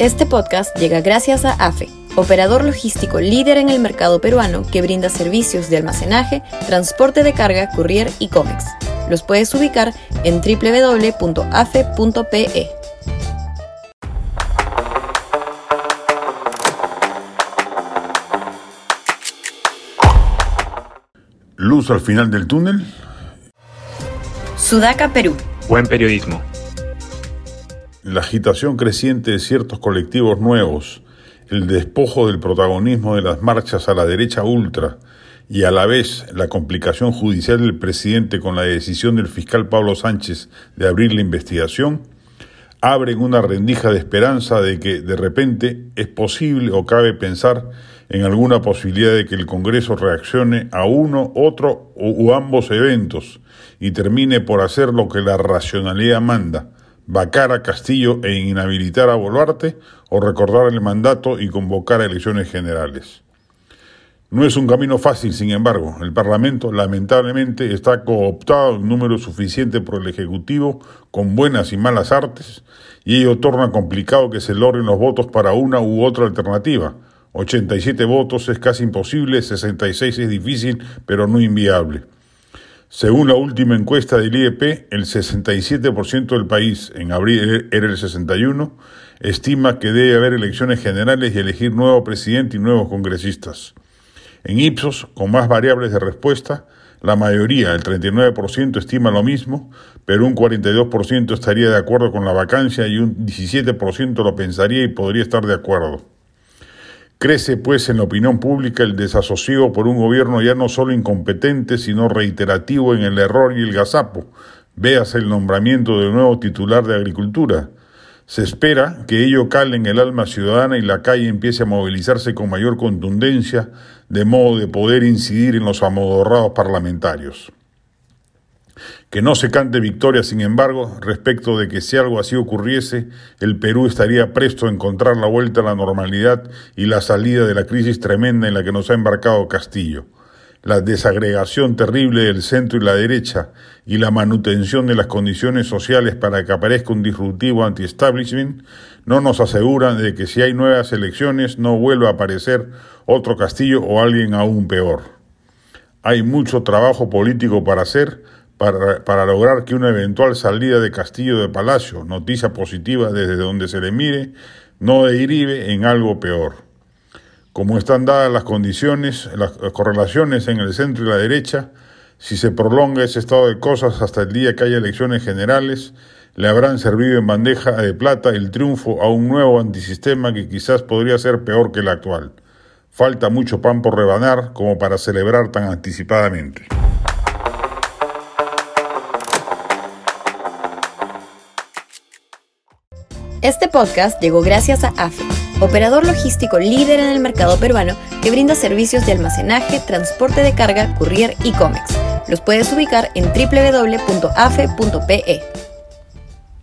Este podcast llega gracias a AFE, operador logístico líder en el mercado peruano que brinda servicios de almacenaje, transporte de carga, courier y cómics. Los puedes ubicar en www.afe.pe. Luz al final del túnel. Sudaca, Perú. Buen periodismo. La agitación creciente de ciertos colectivos nuevos, el despojo del protagonismo de las marchas a la derecha ultra y a la vez la complicación judicial del presidente con la decisión del fiscal Pablo Sánchez de abrir la investigación, abren una rendija de esperanza de que de repente es posible o cabe pensar en alguna posibilidad de que el Congreso reaccione a uno, otro u ambos eventos y termine por hacer lo que la racionalidad manda, vacar a Castillo e inhabilitar a Boluarte o recordar el mandato y convocar a elecciones generales. No es un camino fácil, sin embargo. El Parlamento lamentablemente está cooptado en número suficiente por el Ejecutivo con buenas y malas artes y ello torna complicado que se logren los votos para una u otra alternativa. 87 votos es casi imposible, 66 es difícil, pero no inviable. Según la última encuesta del IEP, el 67% del país, en abril era el 61%, estima que debe haber elecciones generales y elegir nuevo presidente y nuevos congresistas. En Ipsos, con más variables de respuesta, la mayoría, el 39%, estima lo mismo, pero un 42% estaría de acuerdo con la vacancia y un 17% lo pensaría y podría estar de acuerdo. Crece, pues, en la opinión pública el desasosiego por un gobierno ya no solo incompetente, sino reiterativo en el error y el gazapo. Véase el nombramiento del nuevo titular de Agricultura. Se espera que ello cale en el alma ciudadana y la calle empiece a movilizarse con mayor contundencia, de modo de poder incidir en los amodorrados parlamentarios. Que no se cante victoria, sin embargo, respecto de que si algo así ocurriese, el Perú estaría presto a encontrar la vuelta a la normalidad y la salida de la crisis tremenda en la que nos ha embarcado Castillo. La desagregación terrible del centro y la derecha y la manutención de las condiciones sociales para que aparezca un disruptivo anti-establishment no nos aseguran de que si hay nuevas elecciones no vuelva a aparecer otro Castillo o alguien aún peor. Hay mucho trabajo político para hacer, para, lograr que una eventual salida de Castillo de Palacio, noticia positiva desde donde se le mire, no derive en algo peor. Como están dadas las condiciones, las correlaciones en el centro y la derecha, si se prolonga ese estado de cosas hasta el día que haya elecciones generales, le habrán servido en bandeja de plata el triunfo a un nuevo antisistema que quizás podría ser peor que el actual. Falta mucho pan por rebanar como para celebrar tan anticipadamente. Este podcast llegó gracias a AFE, operador logístico líder en el mercado peruano que brinda servicios de almacenaje, transporte de carga, courier y cómics. Los puedes ubicar en www.afe.pe.